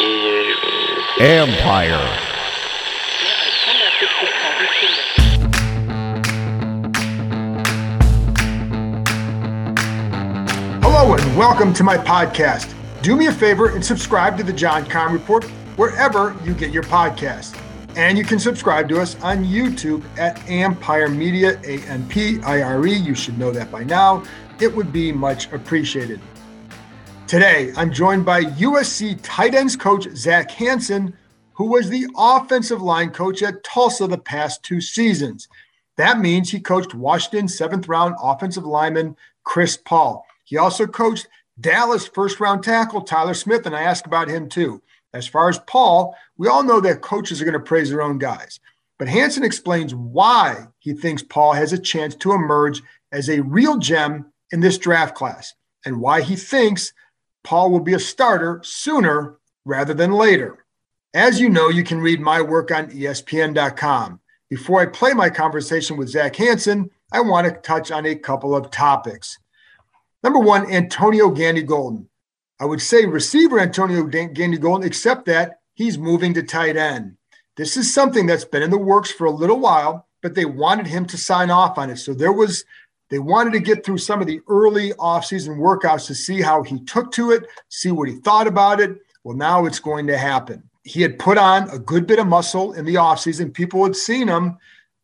Empire. Hello and welcome to my podcast. Do me a favor and subscribe to the John Keim Report wherever you get your podcast. And you can subscribe to us on YouTube at Empire Media, A N P I R E. You should know that by now. It would be much appreciated. Today, I'm joined by USC tight ends coach Zach Hanson, who was the offensive line coach at Tulsa the past two seasons. That means he coached Washington seventh round offensive lineman Chris Paul. He also coached Dallas first round tackle Tyler Smith, and I asked about him too. As far as Paul, we all know that coaches are going to praise their own guys. But Hanson explains why he thinks Paul has a chance to emerge as a real gem in this draft class and why he thinks Paul will be a starter sooner rather than later. As you know, you can read my work on ESPN.com. Before I play my conversation with Zach Hanson, I want to touch on a couple of topics. Number one, Antonio Gandy Golden. I would say receiver Antonio Gandy Golden, except that he's moving to tight end. This is something that's been in the works for a little while, but they wanted him to sign off on it. So there was they wanted to get through some of the early offseason workouts to see how he took to it, see what he thought about it. Well, now it's going to happen. He had put on a good bit of muscle in the offseason. People had seen him.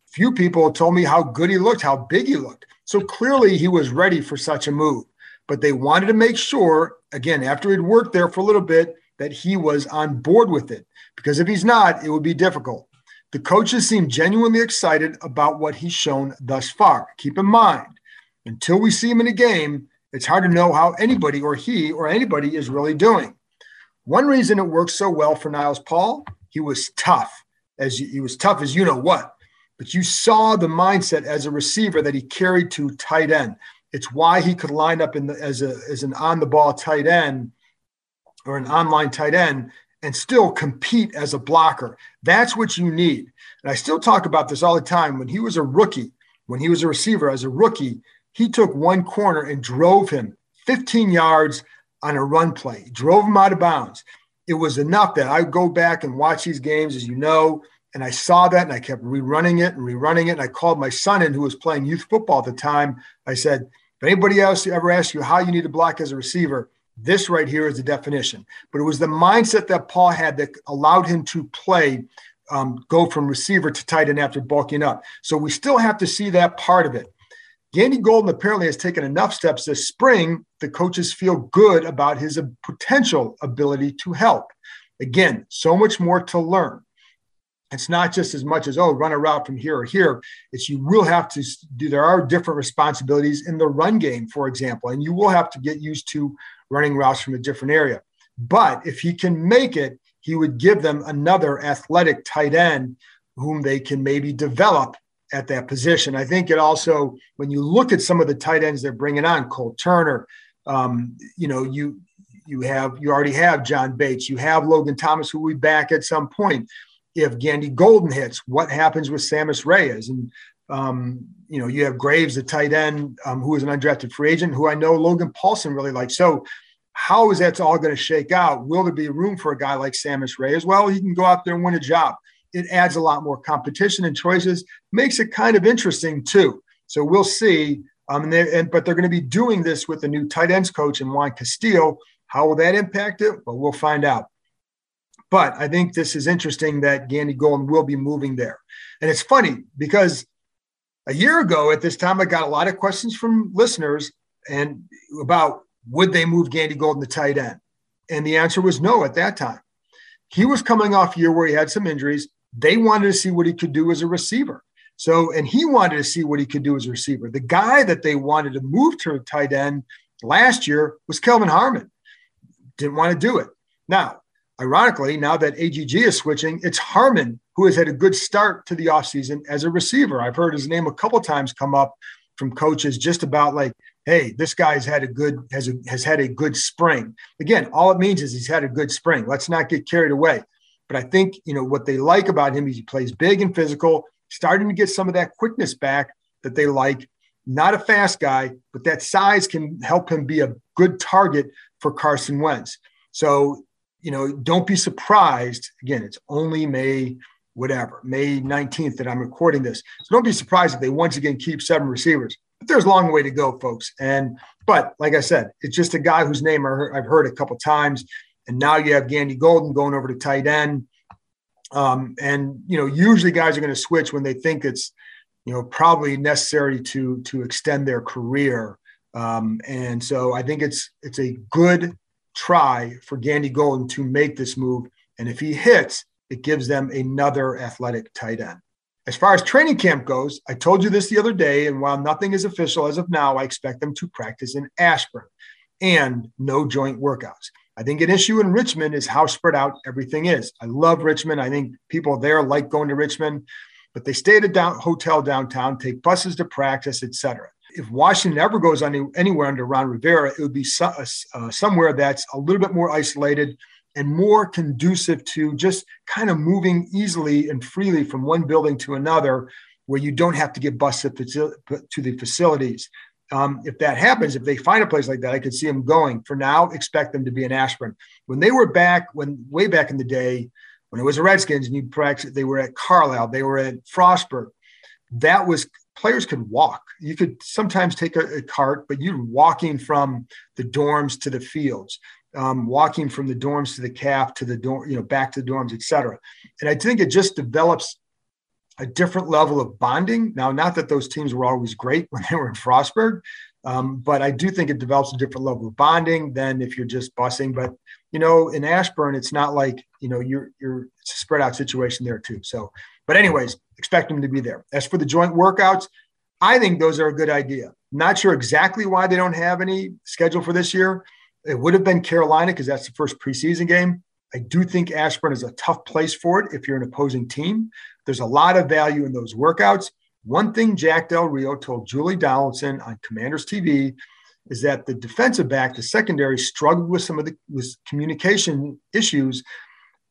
Few people told me how good he looked, how big he looked. So clearly he was ready for such a move. But they wanted to make sure, again, after he'd worked there for a little bit, that he was on board with it. Because if he's not, it would be difficult. The coaches seem genuinely excited about what he's shown thus far. Keep in mind, until we see him in a game, it's hard to know how anybody or he or anybody is really doing. One reason it worked so well for Niles Paul, he was tough, as he was tough as you know what. But you saw the mindset as a receiver that he carried to tight end. It's why he could line up in the, as a as an on the ball tight end or an online tight end and still compete as a blocker. That's what you need. And I still talk about this all the time. When he was a rookie, when he was a receiver as a rookie, he took one corner and drove him 15 yards on a run play, drove him out of bounds. It was enough that I go back and watch these games, as you know, and I saw that and I kept rerunning it and rerunning it. And I called my son in, who was playing youth football at the time. I said, if anybody else ever asks you how you need to block as a receiver, this right here is the definition. But it was the mindset that Paul had that allowed him to play, um, go from receiver to tight end after bulking up. So we still have to see that part of it. Gandy Golden apparently has taken enough steps this spring. The coaches feel good about his potential ability to help. Again, so much more to learn. It's not just as much as, oh, run a route from here or here. It's you will have to do, there are different responsibilities in the run game, for example, and you will have to get used to running routes from a different area. But if he can make it, he would give them another athletic tight end whom they can maybe develop at that position. I think it also, when you look at some of the tight ends they're bringing on, Cole Turner, um, you know, you you have you already have John Bates, you have Logan Thomas, who will be back at some point. If Gandy Golden hits, what happens with Sammis Reyes? And um, you know, you have Graves, the tight end, um, who is an undrafted free agent, who I know Logan Paulson really likes. So, how is that all going to shake out? Will there be room for a guy like Sammis Reyes? Well, he can go out there and win a job it adds a lot more competition and choices, makes it kind of interesting too. So we'll see. Um, and, and but they're going to be doing this with the new tight ends coach and Juan Castillo. How will that impact it? Well, we'll find out. But I think this is interesting that Gandy Golden will be moving there. And it's funny because a year ago at this time, I got a lot of questions from listeners and about would they move Gandy Golden to tight end? And the answer was no at that time. He was coming off a year where he had some injuries. They wanted to see what he could do as a receiver. So, and he wanted to see what he could do as a receiver. The guy that they wanted to move to tight end last year was Kelvin Harmon. didn't want to do it. Now, ironically, now that AGG is switching, it's Harmon who has had a good start to the offseason as a receiver. I've heard his name a couple times come up from coaches just about like, hey, this guy's had a good has a, has had a good spring. Again, all it means is he's had a good spring. Let's not get carried away. But I think you know what they like about him is he plays big and physical, starting to get some of that quickness back that they like. Not a fast guy, but that size can help him be a good target for Carson Wentz. So, you know, don't be surprised. Again, it's only May, whatever, May 19th that I'm recording this. So don't be surprised if they once again keep seven receivers. But there's a long way to go, folks. And, but like I said, it's just a guy whose name I've heard a couple times. And now you have Gandy Golden going over to tight end. Um, and you know, usually guys are going to switch when they think it's you know probably necessary to to extend their career. Um, and so I think it's it's a good try for Gandy Golden to make this move. And if he hits, it gives them another athletic tight end. As far as training camp goes, I told you this the other day, and while nothing is official as of now, I expect them to practice in Ashburn and no joint workouts. I think an issue in Richmond is how spread out everything is. I love Richmond. I think people there like going to Richmond, but they stay at a down, hotel downtown, take buses to practice, etc. If Washington ever goes any, anywhere under Ron Rivera, it would be so, uh, uh, somewhere that's a little bit more isolated and more conducive to just kind of moving easily and freely from one building to another, where you don't have to get bused to the facilities um, if that happens, if they find a place like that, I could see them going. For now, expect them to be in Ashburn. When they were back, when way back in the day, when it was the Redskins and you practice, they were at Carlisle, they were at Frostburg. That was players could walk. You could sometimes take a, a cart, but you're walking from the dorms to the fields, um, walking from the dorms to the calf to the dorm, you know, back to the dorms, etc. And I think it just develops a different level of bonding. Now, not that those teams were always great when they were in Frostburg, um, but I do think it develops a different level of bonding than if you're just busing. But you know, in Ashburn, it's not like you know you're you're it's a spread out situation there too. So, but anyways, expect them to be there. As for the joint workouts, I think those are a good idea. Not sure exactly why they don't have any scheduled for this year. It would have been Carolina because that's the first preseason game. I do think Ashburn is a tough place for it if you're an opposing team. There's a lot of value in those workouts. One thing Jack Del Rio told Julie Donaldson on Commanders TV is that the defensive back, the secondary, struggled with some of the with communication issues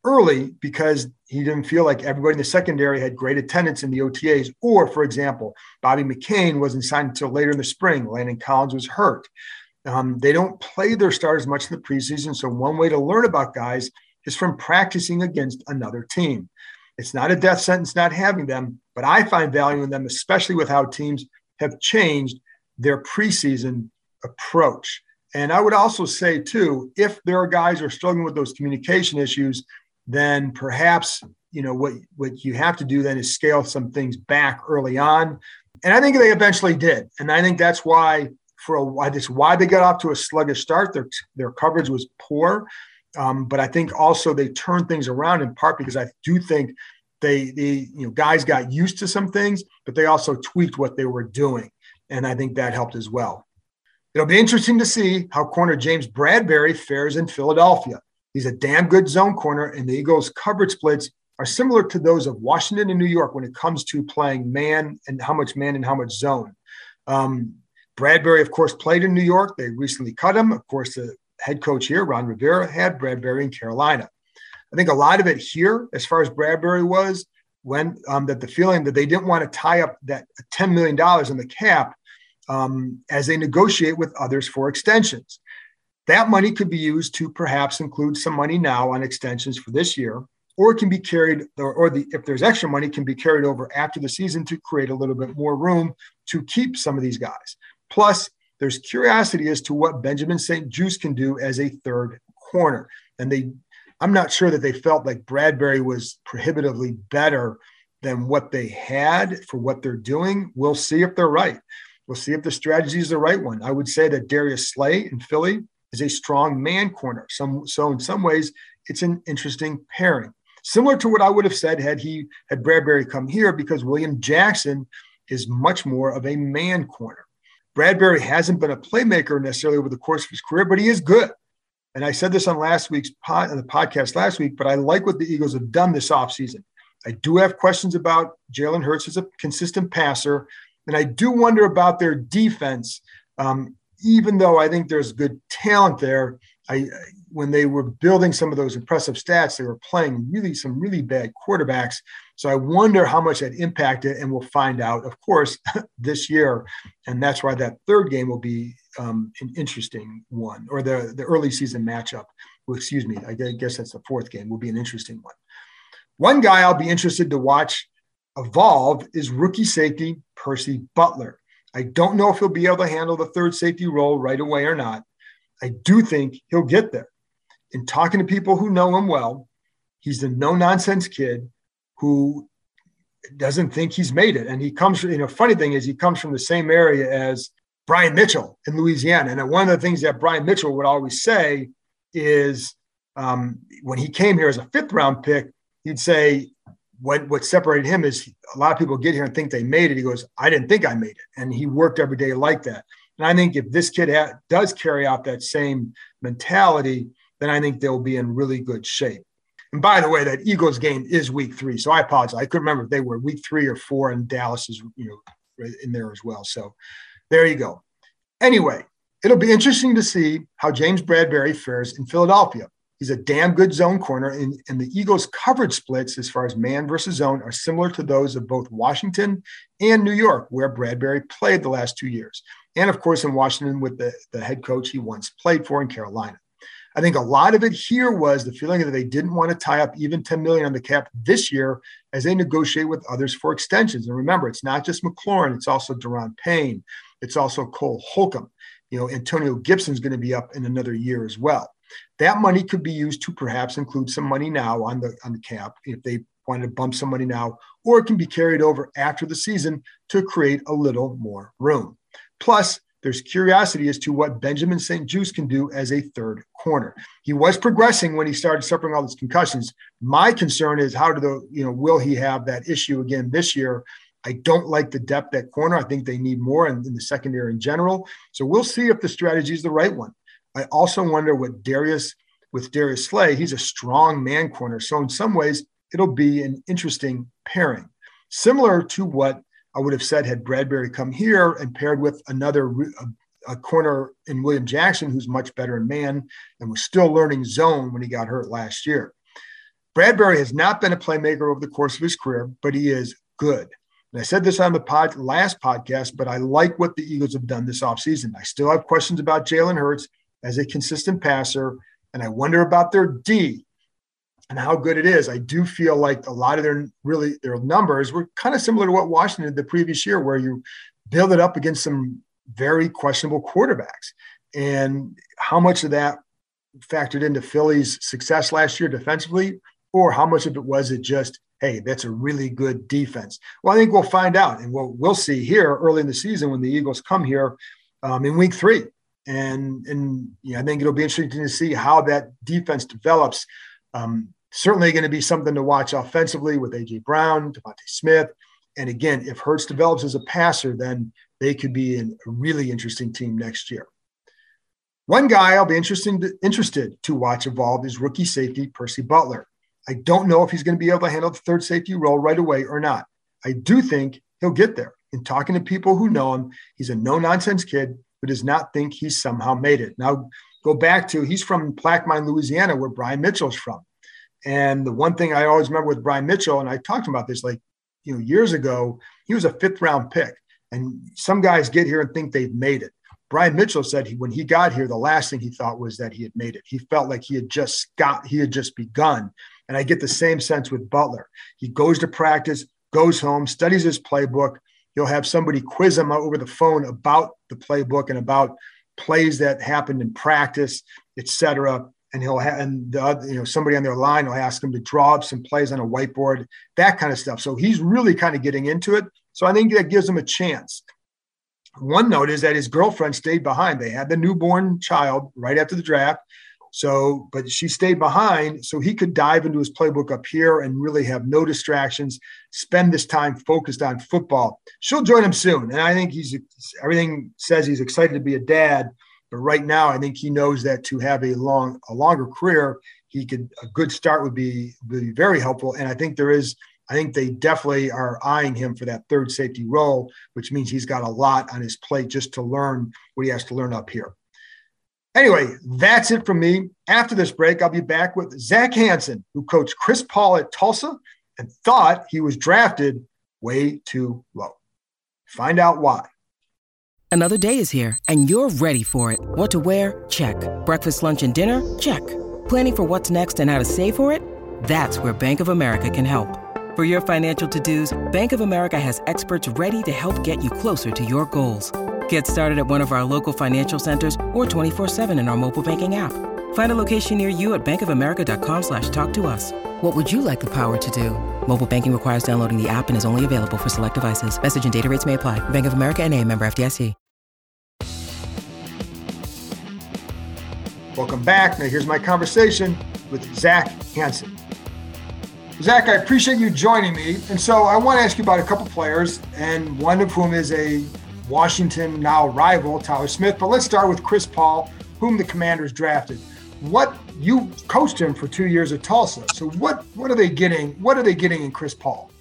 early because he didn't feel like everybody in the secondary had great attendance in the OTAs. Or, for example, Bobby McCain wasn't signed until later in the spring. Landon Collins was hurt. Um, they don't play their stars much in the preseason. So, one way to learn about guys is from practicing against another team. It's not a death sentence not having them, but I find value in them, especially with how teams have changed their preseason approach. And I would also say, too, if there are guys who are struggling with those communication issues, then perhaps you know what what you have to do then is scale some things back early on. And I think they eventually did. And I think that's why for a while, that's why they got off to a sluggish start. Their their coverage was poor. Um, but I think also they turned things around in part because I do think they, they, you know, guys got used to some things, but they also tweaked what they were doing. And I think that helped as well. It'll be interesting to see how corner James Bradberry fares in Philadelphia. He's a damn good zone corner, and the Eagles' coverage splits are similar to those of Washington and New York when it comes to playing man and how much man and how much zone. Um, Bradberry, of course, played in New York. They recently cut him. Of course, the head coach here, Ron Rivera, had Bradberry in Carolina. I think a lot of it here, as far as Bradberry was, when um, that the feeling that they didn't want to tie up that $10 million in the cap um, as they negotiate with others for extensions. That money could be used to perhaps include some money now on extensions for this year, or it can be carried, or, or the, if there's extra money, can be carried over after the season to create a little bit more room to keep some of these guys. Plus, there's curiosity as to what Benjamin St-Juste can do as a third corner. And they, I'm not sure that they felt like Bradberry was prohibitively better than what they had for what they're doing. We'll see if they're right. We'll see if the strategy is the right one. I would say that Darius Slay in Philly is a strong man corner. Some, so in some ways, it's an interesting pairing. Similar to what I would have said had he had Bradberry come here, because William Jackson is much more of a man corner. Bradberry hasn't been a playmaker necessarily over the course of his career, but he is good. And I said this on last week's pod, on the podcast last week, but I like what the Eagles have done this offseason. I do have questions about Jalen Hurts as a consistent passer, and I do wonder about their defense. Um, even though I think there's good talent there, I when they were building some of those impressive stats, they were playing really some really bad quarterbacks. So I wonder how much that impacted, and we'll find out, of course, this year. And that's why that third game will be um, an interesting one, or the the early season matchup. Well, excuse me, I guess that's the fourth game. Will be an interesting one. One guy I'll be interested to watch evolve is rookie safety Percy Butler. I don't know if he'll be able to handle the third safety role right away or not. I do think he'll get there. In talking to people who know him well, he's a no nonsense kid who doesn't think he's made it. And he comes, you know, funny thing is he comes from the same area as Brian Mitchell in Louisiana. And one of the things that Brian Mitchell would always say is um, when he came here as a fifth round pick, he'd say, what, what separated him is a lot of people get here and think they made it. He goes, I didn't think I made it. And he worked every day like that. And I think if this kid ha- does carry out that same mentality, then I think they'll be in really good shape. And by the way, that Eagles game is week three. So I apologize. I couldn't remember if they were week three or four, and Dallas is, you know, in there as well. So there you go. Anyway, it'll be interesting to see how James Bradberry fares in Philadelphia. He's a damn good zone corner, and, and the Eagles' coverage splits as far as man versus zone are similar to those of both Washington and New York, where Bradberry played the last two years. And of course, in Washington with the, the head coach he once played for in Carolina. I think a lot of it here was the feeling that they didn't want to tie up even 10 million on the cap this year as they negotiate with others for extensions. And remember, it's not just McLaurin, it's also Daron Payne, it's also Cole Holcomb. You know, Antonio Gibson's going to be up in another year as well. That money could be used to perhaps include some money now on the on the cap if they wanted to bump some money now, or it can be carried over after the season to create a little more room. Plus, there's curiosity as to what Benjamin St-Juste can do as a third corner. He was progressing when he started suffering all these concussions. My concern is how do the, you know, will he have that issue again this year? I don't like the depth at corner. I think they need more in, in the secondary in general. So we'll see if the strategy is the right one. I also wonder what Darius, with Darius Slay, he's a strong man corner. So in some ways, it'll be an interesting pairing, similar to what I would have said had Bradberry come here and paired with another a, a corner in William Jackson, who's much better in man and was still learning zone when he got hurt last year. Bradberry has not been a playmaker over the course of his career, but he is good. And I said this on the pod, last podcast, but I like what the Eagles have done this offseason. I still have questions about Jalen Hurts as a consistent passer, and I wonder about their D and how good it is. I do feel like a lot of their really their numbers were kind of similar to what Washington did the previous year, where you build it up against some very questionable quarterbacks. And how much of that factored into Philly's success last year defensively, or how much of it was it just, hey, that's a really good defense? Well, I think we'll find out, and we'll we'll see here early in the season when the Eagles come here um, in Week Three. And and I think it'll be interesting to see how that defense develops. Um, certainly going to be something to watch offensively with AJ Brown, DeVonta Smith. And again, if Hurts develops as a passer, then they could be a really interesting team next year. One guy I'll be interesting to, interested to watch evolve is rookie safety Percy Butler. I don't know if he's going to be able to handle the third safety role right away or not. I do think he'll get there. In talking to people who know him, he's a no nonsense kid who does not think he's somehow made it. Now, go back to he's from Plaquemine, Louisiana, where Brian Mitchell's from. And the one thing I always remember with Brian Mitchell, and I talked about this like, you know, years ago, he was a fifth round pick. And some guys get here and think they've made it. Brian Mitchell said he, when he got here, the last thing he thought was that he had made it. He felt like he had just got, he had just begun. And I get the same sense with Butler. He goes to practice, goes home, studies his playbook. He'll have somebody quiz him over the phone about the playbook and about plays that happened in practice, et cetera and he'll have and the other, you know somebody on their line will ask him to draw up some plays on a whiteboard, that kind of stuff. So he's really kind of getting into it. So I think that gives him a chance. One note is that his girlfriend stayed behind. They had the newborn child right after the draft. So, but she stayed behind so he could dive into his playbook up here and really have no distractions, spend this time focused on football. She'll join him soon. And I think he's everything says he's excited to be a dad But right now, I think he knows that to have a long, a longer career, he could a good start would be would be very helpful. And I think there is, I think they definitely are eyeing him for that third safety role, which means he's got a lot on his plate just to learn what he has to learn up here. Anyway, that's it from me. After this break, I'll be back with Zach Hanson, who coached Chris Paul at Tulsa and thought he was drafted way too low. Find out why. Another day is here, and you're ready for it. What to wear? Check. Breakfast, lunch, and dinner? Check. Planning for what's next and how to save for it? That's where Bank of America can help. For your financial to dos, Bank of America has experts ready to help get you closer to your goals. Get started at one of our local financial centers or 24-7 in our mobile banking app. Find a location near you at bankofamerica.com slash talk to us. What would you like the power to do? Mobile banking requires downloading the app and is only available for select devices. Message and data rates may apply. Bank of America and a member FDIC. Welcome back. Now here's my conversation with Zach Hanson. Zach, I appreciate you joining me. And so I want to ask you about a couple players, and one of whom is a Washington now rival, Tyler Smith. But let's start with Chris Paul, whom the Commanders drafted. What you coached him for two years at Tulsa. So what what are they getting? What are they getting in Chris Paul?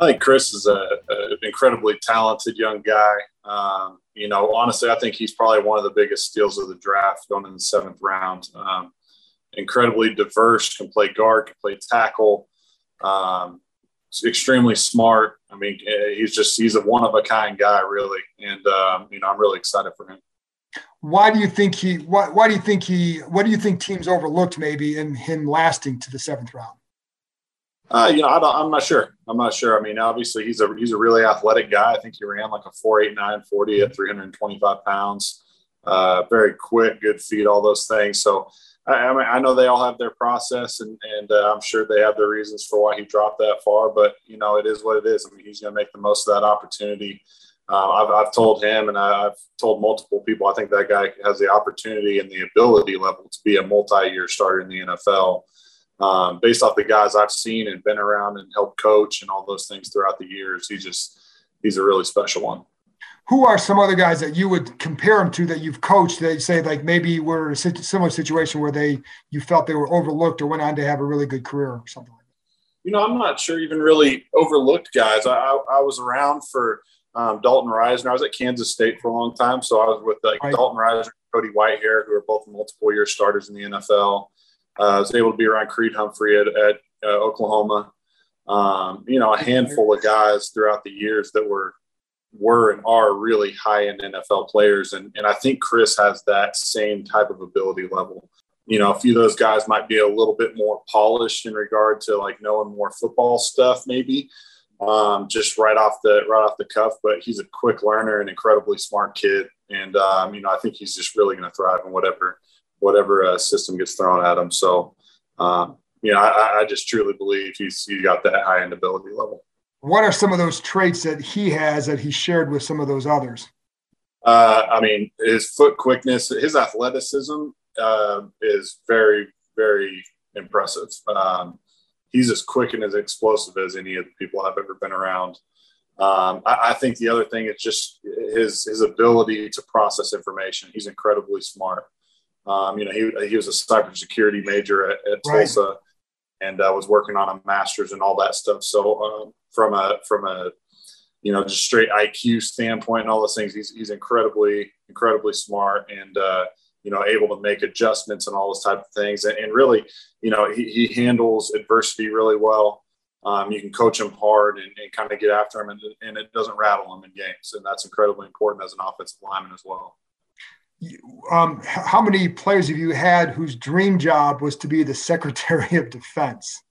I think Chris is an incredibly talented young guy. Um, you know, honestly, I think he's probably one of the biggest steals of the draft going in the seventh round. Um, incredibly diverse, can play guard, can play tackle. Um, extremely smart. I mean, eh, he's just he's a one of a kind guy, really, and um, you know I'm really excited for him. Why do you think he? Why, why do you think he? What do you think teams overlooked maybe in him lasting to the seventh round? Uh, you know, I am not sure. I'm not sure. I mean, obviously he's a he's a really athletic guy. I think he ran like a 4.89 40 at 325 pounds. Uh, very quick, good feet, all those things. So I, I, mean, I know they all have their process, and and uh, I'm sure they have their reasons for why he dropped that far. But you know, it is what it is. I mean, he's going to make the most of that opportunity. Uh, I've, I've told him, and I, have told multiple people. I think that guy has the opportunity and the ability level to be a multi-year starter in the NFL. Um, based off the guys I've seen and been around and helped coach and all those things throughout the years, he just he's a really special one who are some other guys that you would compare them to that you've coached that you say like maybe were a similar situation where they you felt they were overlooked or went on to have a really good career or something like that? You know, I'm not sure even really overlooked guys. I, I, I was around for um, Dalton Risner. I was at Kansas State for a long time, so I was with like right. Dalton Risner, Cody Whitehair, who are both multiple year starters in the NFL. Uh, I was able to be around Creed Humphrey at, at uh, Oklahoma. Um, you know, a handful of guys throughout the years that were were and are really high end NFL players. And, and I think Chris has that same type of ability level. You know, a few of those guys might be a little bit more polished in regard to like knowing more football stuff, maybe um, just right off the right off the cuff. But he's a quick learner and incredibly smart kid, and um, you know I think he's just really going to thrive in whatever whatever uh, system gets thrown at him. So, um, you know, I, I, just truly believe he's he got that high end ability level what are some of those traits that he has that he shared with some of those others? Uh, I mean, his foot quickness, his athleticism uh, is very, very impressive. Um, he's as quick and as explosive as any of the people I've ever been around. Um, I, I, think the other thing is just his his ability to process information. He's incredibly smart. Um, you know, he, he was a cybersecurity major at, at right. Tulsa and uh, was working on a master's and all that stuff. So um, from a from a you know just straight IQ standpoint and all those things. He's he's incredibly incredibly smart and uh, you know able to make adjustments and all those type of things. And, and really, you know, he, he handles adversity really well. Um, you can coach him hard and, and kind of get after him, and, and it doesn't rattle him in games, and that's incredibly important as an offensive lineman as well. Um, how many players have you had whose dream job was to be the Secretary of Defense?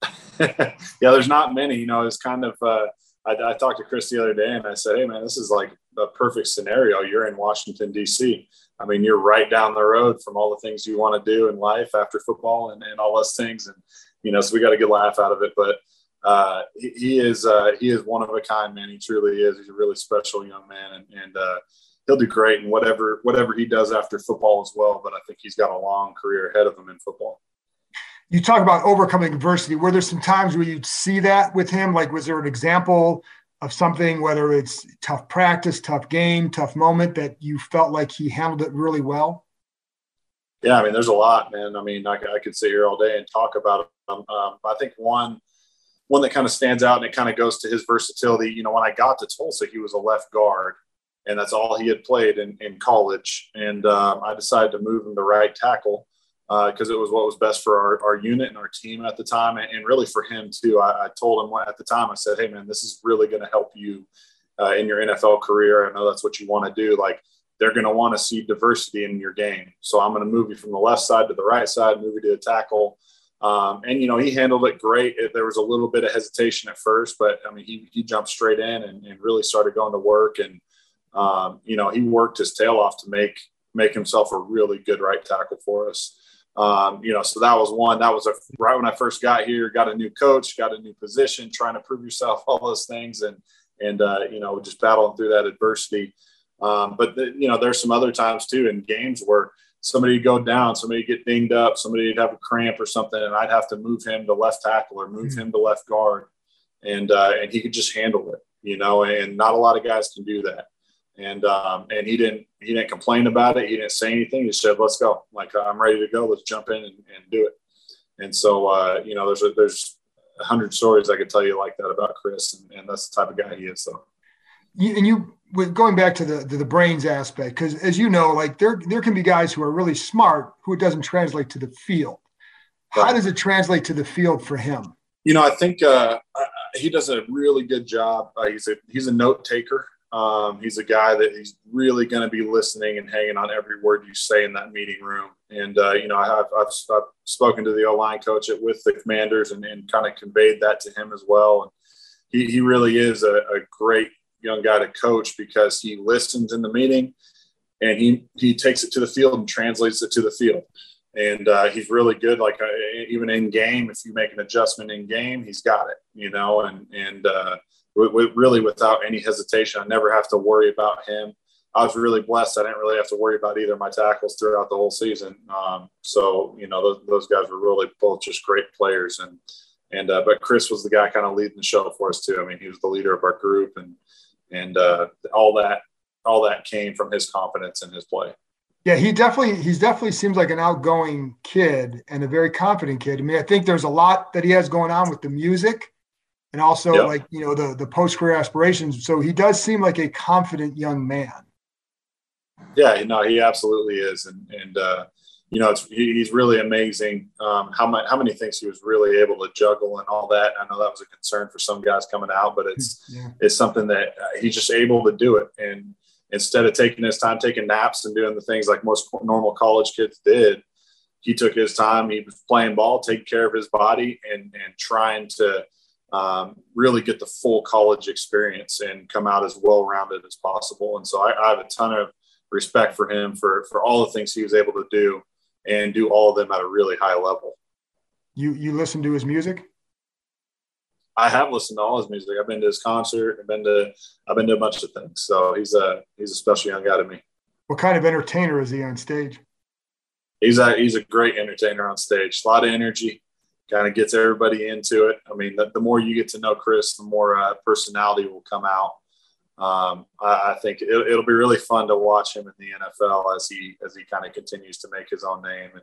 yeah, there's not many. You know, it's kind of. Uh, I, I, talked to Chris the other day, and I said, "Hey, man, this is like a perfect scenario. You're in Washington D.C. I mean, you're right down the road from all the things you want to do in life after football and, and all those things. And you know, so we got a good laugh out of it. But uh, he, he, is uh, he is one of a kind, man. He truly is. He's a really special young man, and, and uh, he'll do great in whatever whatever he does after football as well. But I think he's got a long career ahead of him in football you talk about overcoming adversity. Were there some times where you'd see that with him? Like, was there an example of something, whether it's tough practice, tough game, tough moment, that you felt like he handled it really well? Yeah, I mean, there's a lot, man. I mean, I, I could sit here all day and talk about them. Um, I think one one that kind of stands out and it kind of goes to his versatility. You know, when I got to Tulsa, he was a left guard, and that's all he had played in, in college. And um, I decided to move him to right tackle because uh, it was what was best for our, our unit and our team at the time, and, and really for him too. I, I, told him at the time, I said, "Hey, man, this is really going to help you uh, in your NFL career. I know that's what you want to do. Like, they're going to want to see diversity in your game. So I'm going to move you from the left side to the right side, move you to a tackle." Um, and you know he handled it great. There was a little bit of hesitation at first, but I mean he, he jumped straight in and, and really started going to work. And um, you know he worked his tail off to make make himself a really good right tackle for us. Um, you know, so that was one. That was a, right when I first got here. Got a new coach, got a new position, trying to prove yourself, all those things, and and uh, you know, just battling through that adversity. Um, but the, you know, there's some other times too in games where somebody would go down, somebody would get dinged up, somebody would have a cramp or something, and I'd have to move him to left tackle or move mm-hmm. him to left guard, and uh, and he could just handle it, you know. And not a lot of guys can do that and um, and he didn't he didn't complain about it. He didn't say anything. He said, "Let's go. Like I'm ready to go. Let's jump in and, and do it." And so uh, you know, there's a, there's a hundred stories I could tell you like that about Chris, and, and that's the type of guy he is. So, you, and you with going back to the to the brains aspect, because as you know, like there there can be guys who are really smart who it doesn't translate to the field. How does it translate to the field for him? You know, I think uh, he does a really good job. Uh, he's a he's a note taker. Um, he's a guy that he's really going to be listening and hanging on every word you say in that meeting room. And, uh, you know, I have, I've, I've, spoken to the O line coach at, with the commanders and, and kind of conveyed that to him as well. And he, he really is a, a great young guy to coach because he listens in the meeting and he, he takes it to the field and translates it to the field. And uh, he's really good. Like uh, even in game, if you make an adjustment in game, he's got it, you know, and, and, really without any hesitation. I never have to worry about him. I was really blessed. I didn't really have to worry about either of my tackles throughout the whole season. Um, so you know those, those guys were really both just great players, and and uh, but Chris was the guy kind of leading the show for us too. I mean, he was the leader of our group, and and uh, all that all that came from his confidence in his play. Yeah, he definitely he's definitely seems like an outgoing kid and a very confident kid. I mean, I think there's a lot that he has going on with the music and also yep. like you know the the post career aspirations. So he does seem like a confident young man. Yeah, no, he absolutely is, and and uh, you know it's he, he's really amazing. Um, how much how many things he was really able to juggle and all that. I know that was a concern for some guys coming out, but it's yeah. it's something that uh, he's just able to do it. And instead of taking his time, taking naps and doing the things like most normal college kids did, he took his time. He was playing ball, taking care of his body, and and trying to um, really get the full college experience and come out as well rounded as possible. And so I, I, have a ton of respect for him for for all the things he was able to do and do all of them at a really high level. You you listen to his music? I have listened to all his music. I've been to his concert. I've been to I've been to a bunch of things. So he's a he's a special young guy to me. What kind of entertainer is he on stage? He's a he's a great entertainer on stage. A lot of energy kind of gets everybody into it. I mean, the, the, more you get to know Chris, the more uh, personality will come out. Um, I, I, think it, will be really fun to watch him in the NFL as he as he kind of continues to make his own name and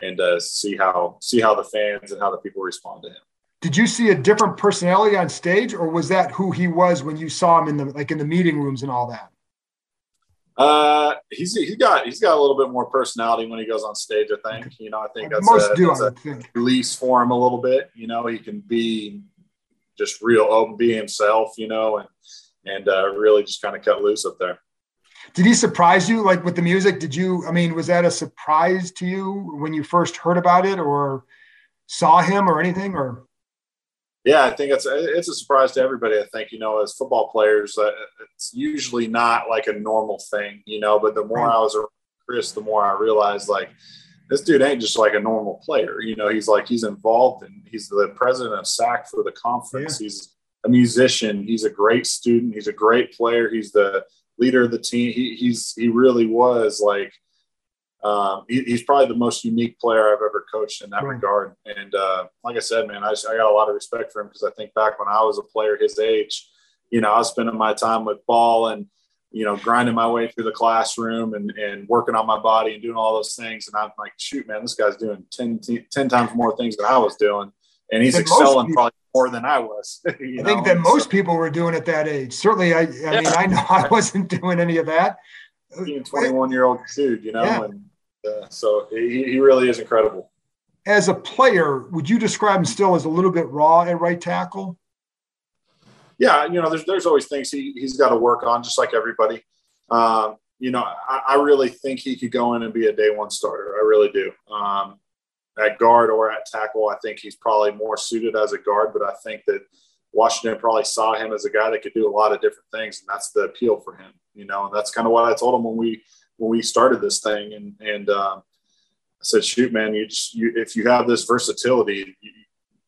and uh, see how see how the fans and how the people respond to him. Did you see a different personality on stage, or was that who he was when you saw him in the like in the meeting rooms and all that? Uh, he's he's got he's got a little bit more personality when he goes on stage. I think you know I think that's most a, do. That's I think. release for him a little bit. You know, he can be just real open, be himself. You know, and and uh, really just kind of cut loose up there. Did he surprise you like with the music? Did you? I mean, was that a surprise to you when you first heard about it, or saw him, or anything, or? Yeah, I think it's it's a surprise to everybody. I think you know, as football players, uh, it's usually not like a normal thing, you know. But the more I was around Chris, the more I realized like this dude ain't just like a normal player. You know, he's like he's involved and he's the president of SAC for the conference. Yeah. He's a musician. He's a great student. He's a great player. He's the leader of the team. He, he's he really was like um, he, he's probably the most unique player I've ever coached in that right. regard. And uh, like I said, man, I, just, I got a lot of respect for him because I think back when I was a player his age, you know, I was spending my time with ball and, you know, grinding my way through the classroom and, and working on my body and doing all those things. And I'm like, shoot, man, this guy's doing 10, 10 times more things than I was doing. And he's excelling probably more than I was. I know? think that most so, people were doing at that age. Certainly, I, I yeah. mean, I know I wasn't doing any of that. Being 21 year old dude, you know, yeah. and uh, so he, he really is incredible. As a player, would you describe him still as a little bit raw at right tackle? yeah, you know, there's there's always things he he's got to work on, just like everybody. Um, you know, I, I, really think he could go in and be a day one starter. I really do. Um, at guard or at tackle, I think he's probably more suited as a guard, but I think that Washington probably saw him as a guy that could do a lot of different things, and that's the appeal for him. You know, that's kind of what I told him when we when we started this thing, and and um, I said, shoot, man, you just you, if you have this versatility, you,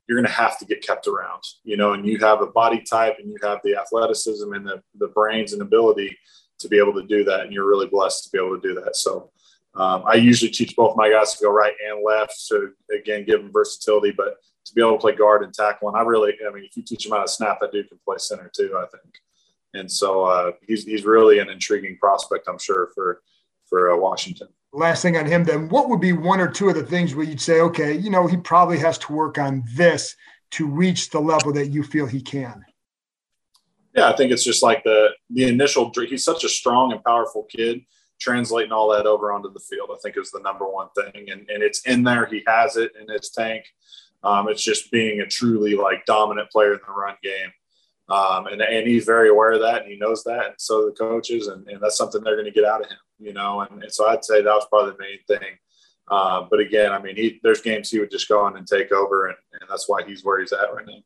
you're going to have to get kept around, you know, and you have a body type and you have the athleticism and the, the brains and ability to be able to do that. And you're really blessed to be able to do that. So um, I usually teach both my guys to go right and left to, again, give them versatility, but to be able to play guard and tackle. And I really, I mean, if you teach them how to snap, that dude can play center too, I think. And so uh, he's, he's really an intriguing prospect, I'm sure, for, for uh, Washington. Last thing on him then what would be one or two of the things where you'd say okay you know he probably has to work on this to reach the level that you feel he can yeah i think it's just like the the initial he's such a strong and powerful kid translating all that over onto the field i think is the number one thing. And, and it's in there he has it in his tank. Um, it's just being a truly like dominant player in the run game um, and, and he's very aware of that and he knows that. And so the coaches, and, and that's something they're going to get out of him, you know? And, and, so I'd say that was probably the main thing. Uh, but again, I mean, he, there's games he would just go in and take over, and, and that's why he's where he's at right now.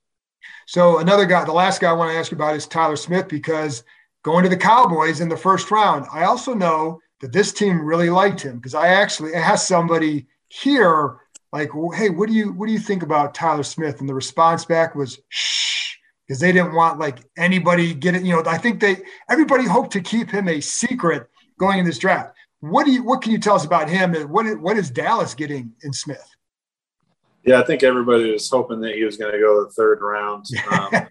So another guy, the last guy I want to ask you about is Tyler Smith because going to the Cowboys in the first round, I also know that this team really liked him because I actually asked somebody here, like, hey, what do you what do you think about Tyler Smith? And the response back was shh because they didn't want like anybody get it. You know, I think they everybody hoped to keep him a secret going in this draft. What do you what can you tell us about him? And what what is Dallas getting in Smith? Yeah, I think everybody was hoping that he was going to go the third round. Um,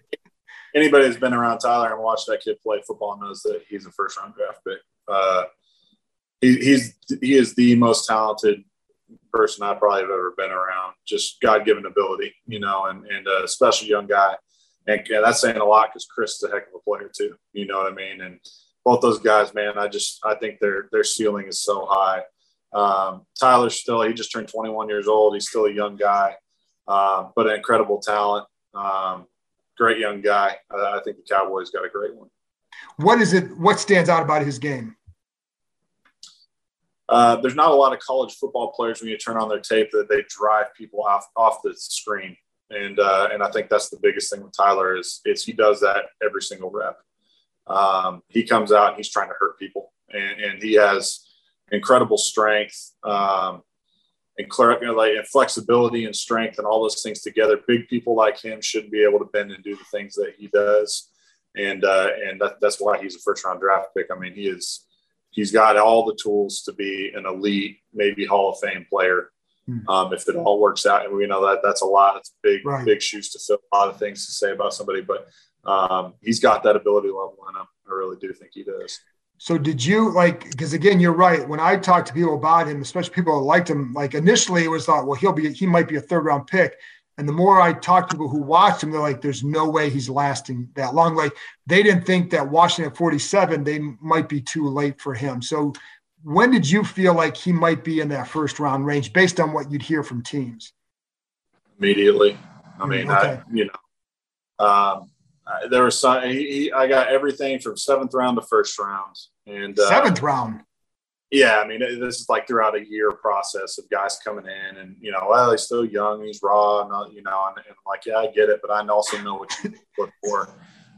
anybody that's been around Tyler and watched that kid play football knows that he's a first round draft pick. Uh, he, he's he is the most talented person I probably have ever been around. Just God given ability, you know, and and a special young guy and, and that's saying a lot because Chris is a heck of a player too. You know what I mean? And both those guys, man, I just I think their their ceiling is so high. Um, Tyler's still he just turned 21 years old. He's still a young guy, uh, but an incredible talent. Um, great young guy. I, I think the Cowboys got a great one. What is it? What stands out about his game? Uh, there's not a lot of college football players when you turn on their tape that they drive people off off the screen and uh, and I think that's the biggest thing with Tyler is is he does that every single rep. Um, he comes out and he's trying to hurt people, and, and he has incredible strength um, and, you know, like, and flexibility and strength and all those things together. Big people like him should be able to bend and do the things that he does, and uh, and that, that's why he's a first round draft pick. I mean, he is he's got all the tools to be an elite, maybe Hall of Fame player Hmm. um, if it all works out. And we know that that's a lot. It's big, right. big shoes to fill. A lot of things to say about somebody, but um, he's got that ability level in him. I really do think he does. So did you like? Because again, you're right. When I talked to people about him, especially people who liked him, like initially it was thought, well, he'll be, he might be a third round pick. And the more I talked to people who watched him, they're like, there's no way he's lasting that long. Like they didn't think that Washington at 47, they might be too late for him. So when did you feel like he might be in that first round range based on what you'd hear from teams? Immediately. I mean, okay. I, you know, um, there was some, he, he, I got everything from seventh round to first round. And uh, seventh round. Yeah. I mean, this is like throughout a year process of guys coming in and, you know, well, he's still young, he's raw, and, you know, and, and I'm like, yeah, I get it, but I also know what you look for.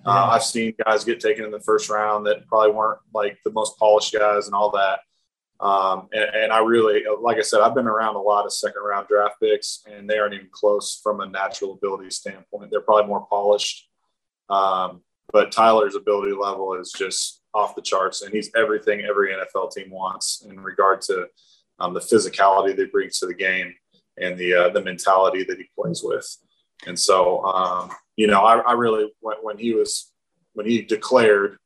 Uh, I've seen guys get taken in the first round that probably weren't like the most polished guys and all that. Um, and, and, I really, like I said, I've been around a lot of second round draft picks, and they aren't even close from a natural ability standpoint. They're probably more polished. Um, but Tyler's ability level is just off the charts, and he's everything every NFL team wants in regard to um, the physicality that brings to the game and the uh, the mentality that he plays with. And so, um, you know, I, I really when, when he was when he declared,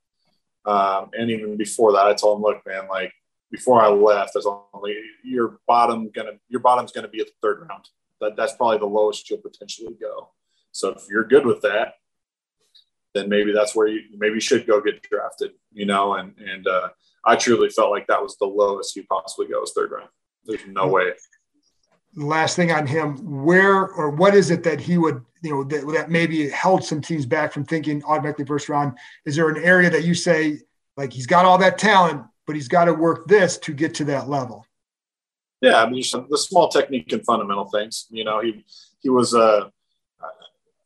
um, and even before that, I told him, look, man, like before I left, I only your bottom gonna your bottom's gonna be at the third round. That that's probably the lowest you'll potentially go. So if you're good with that, then maybe that's where you maybe you should go get drafted, you know. And and uh, I truly felt like that was the lowest you possibly go is third round. There's no way. Last thing on him, where or what is it that he would, you know, that, that maybe held some teams back from thinking automatically first round? Is there an area that you say like he's got all that talent, but he's got to work this to get to that level? Yeah, I mean, the small technique and fundamental things. You know, he he was uh,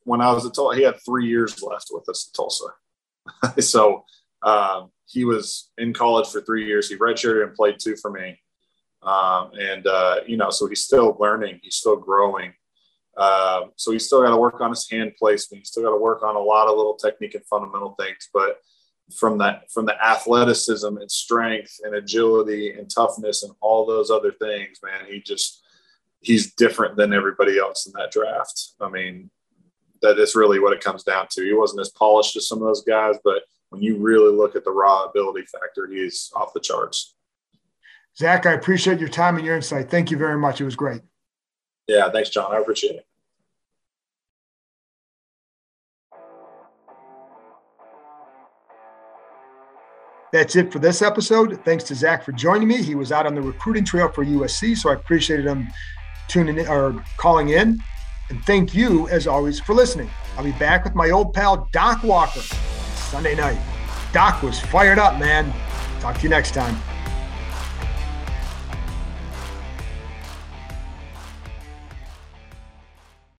when I was at Tulsa, he had three years left with us at Tulsa. so um, he was in college for three years. He redshirted and played two for me. Um, and, uh, you know, so he's still learning, he's still growing. Uh, so he's still got to work on his hand placement. He's still got to work on a lot of little technique and fundamental things. But from that, from the athleticism and strength and agility and toughness and all those other things, man, he just, he's different than everybody else in that draft. I mean, that is really what it comes down to. He wasn't as polished as some of those guys, but when you really look at the raw ability factor, he's off the charts. Zach, I appreciate your time and your insight. Thank you very much. It was great. Yeah, thanks, John. I appreciate it. That's it for this episode. Thanks to Zach for joining me. He was out on the recruiting trail for USC, so I appreciated him tuning in or calling in. And thank you, as always, for listening. I'll be back with my old pal, Doc Walker, Sunday night. Doc was fired up, man. Talk to you next time.